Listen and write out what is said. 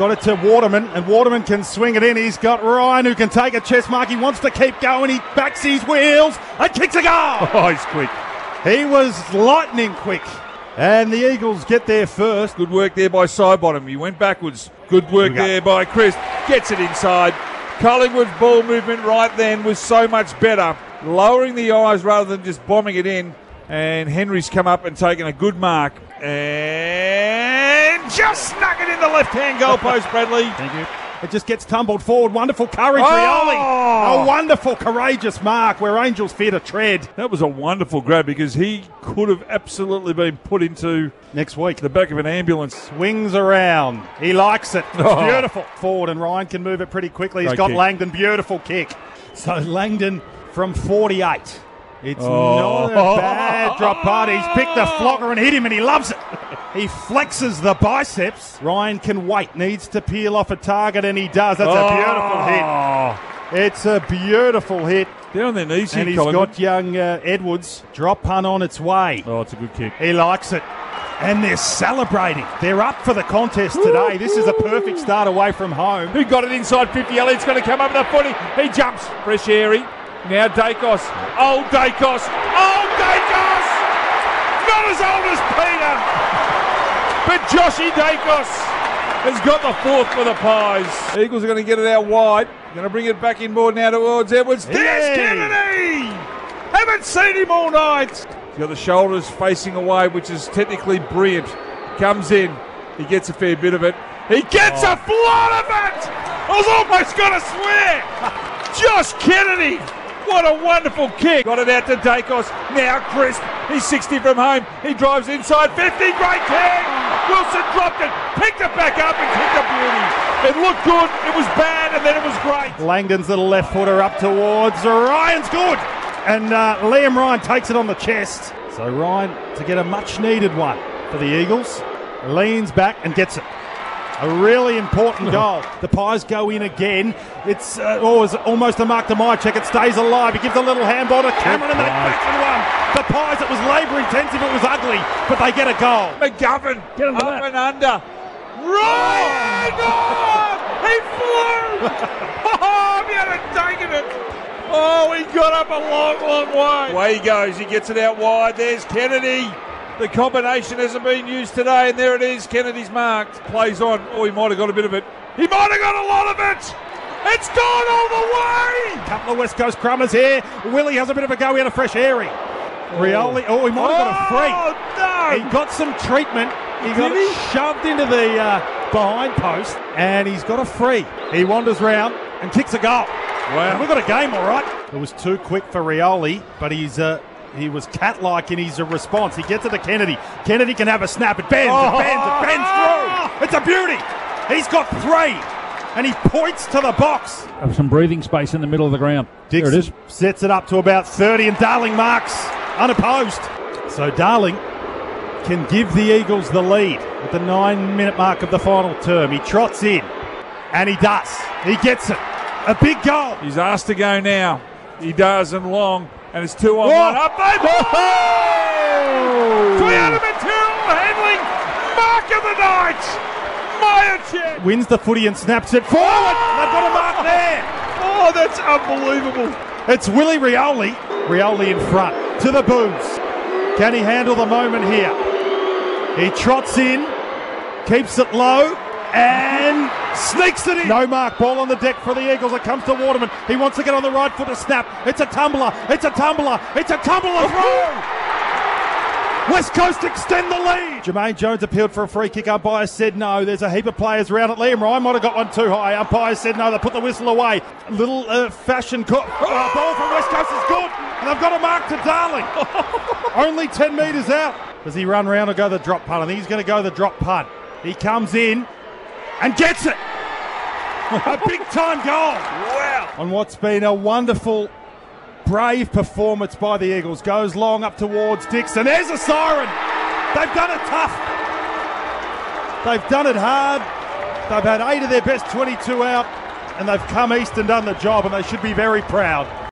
Got it to Waterman, and Waterman can swing it in. He's got Ryan who can take a chest mark. He wants to keep going. He backs his wheels and kicks a goal. Oh, he's quick. He was lightning quick. And the Eagles get there first. Good work there by Sidebottom. He went backwards. Good work go. there by Chris. Gets it inside. Collingwood's ball movement right then was so much better. Lowering the eyes rather than just bombing it in. And Henry's come up and taken a good mark. And just snuck it in the left hand goalpost, Bradley. Thank you. It just gets tumbled forward. Wonderful courage, Oh! Rioli. A wonderful, courageous mark where Angels fear to tread. That was a wonderful grab because he could have absolutely been put into Next week, the back of an ambulance. swings around. He likes it. It's Oh. beautiful. Forward, and Ryan can move it pretty quickly. He's Great got kick. Langdon. Beautiful kick. So Langdon from 48. It's Oh. not a bad drop part. He's picked the flogger and hit him, and he loves it. He flexes the biceps. Ryan can wait. Needs to peel off a target, and he does. That's a beautiful hit. Oh. It's a beautiful hit. Down on their knees here, And he's Collingwood. got young uh, Edwards. Drop punt on its way. Oh, it's a good kick. He likes it. And they're celebrating. They're up for the contest today. This is a perfect start away from home. Who got it inside 50? Elliott's going to come up the footy. He jumps. Fresh airy. Now Daicos. Old Daicos. Old Daicos! Not as old as Peter. But Joshy Daicos has got the fourth for the Pies. Eagles are going to get it out wide. Going to bring it back in more now towards Edwards. There's Yay. Kennedy! Haven't seen him all night. He's got the shoulders facing away, which is technically brilliant. Comes in. He gets a fair bit of it. He gets a oh. flood of it! I was almost going to swear! Josh Kennedy! What a wonderful kick! Got it out to Daicos. Now Crisp. He's 60 from home. He drives inside 50. Great kick! Wilson dropped it, picked it back up, and kicked a beauty. It looked good, it was bad, and then it was great. Langdon's little left footer up towards Ryan's good. And uh, Liam Ryan takes it on the chest. So Ryan to get a much needed one for the Eagles. Leans back and gets it. A really important goal. The Pies go in again. It's uh, oh, it's almost a mark to my check. It stays alive. He gives a little handball to Cameron and they fashion one. The Pies, it was labour intensive, it was ugly, but they get a goal. McGovern up and under. Ryan! Oh, he flew! Oh, he had taken it. Oh, he got up a long, long way. Away he goes. He gets it out wide. There's Kennedy. The combination hasn't been used today, and there it is. Kennedy's marked. Plays on. Oh, he might have got a bit of it. He might have got a lot of it. It's gone all the way. Couple of West Coast crummers here. Willie has a bit of a go. He had a fresh airy. Rioli, oh, he might have got a free. Oh, no. He got some treatment. He got he? shoved into the uh, behind post, and he's got a free. He wanders round and kicks a goal. Wow. And we've got a game, all right. It was too quick for Rioli, but he's uh, he was cat-like in his response. He gets it to Kennedy. Kennedy can have a snap. It bends. Oh. It bends. It bends oh! through. It's a beauty. He's got three, and he points to the box. Have some breathing space in the middle of the ground. Dixon there it is. sets it up to about 30, and Darling marks unopposed. So Darling can give the Eagles the lead at the nine minute mark of the final term. He trots in, and he does. He gets it. A big goal. He's asked to go now. He does, and long, and it's two on Oh. one. Up they Oh! Toyota material handling, mark of the night. Maya Wins the footy and snaps it forward. They've got a mark there. Oh, that's unbelievable. It's Willie Rioli. Rioli in front to the booms. Can he handle the moment here? He trots in, keeps it low, and sneaks it in. No mark. Ball on the deck for the Eagles. It comes to Waterman. He wants to get on the right foot to snap. It's a tumbler. It's a tumbler. It's a tumbler through. West Coast extend the lead. Jermaine Jones appealed for a free kick. Umpire said no. There's a heap of players around it. Liam Ryan might have got one too high. Umpire said no. They put the whistle away. Little uh, fashion co- uh, ball from West Coast is good. And they've got a mark to Darling. Only 10 metres out. Does he run round or go the drop punt? I think he's going to go the drop punt. He comes in and gets it. a big time goal. Wow. On what's been a wonderful brave performance by the Eagles. Goes long up towards Dixon. There's a siren. They've done it tough. They've done it hard. They've had eight of their best 22 out, and they've come east and done the job, and they should be very proud.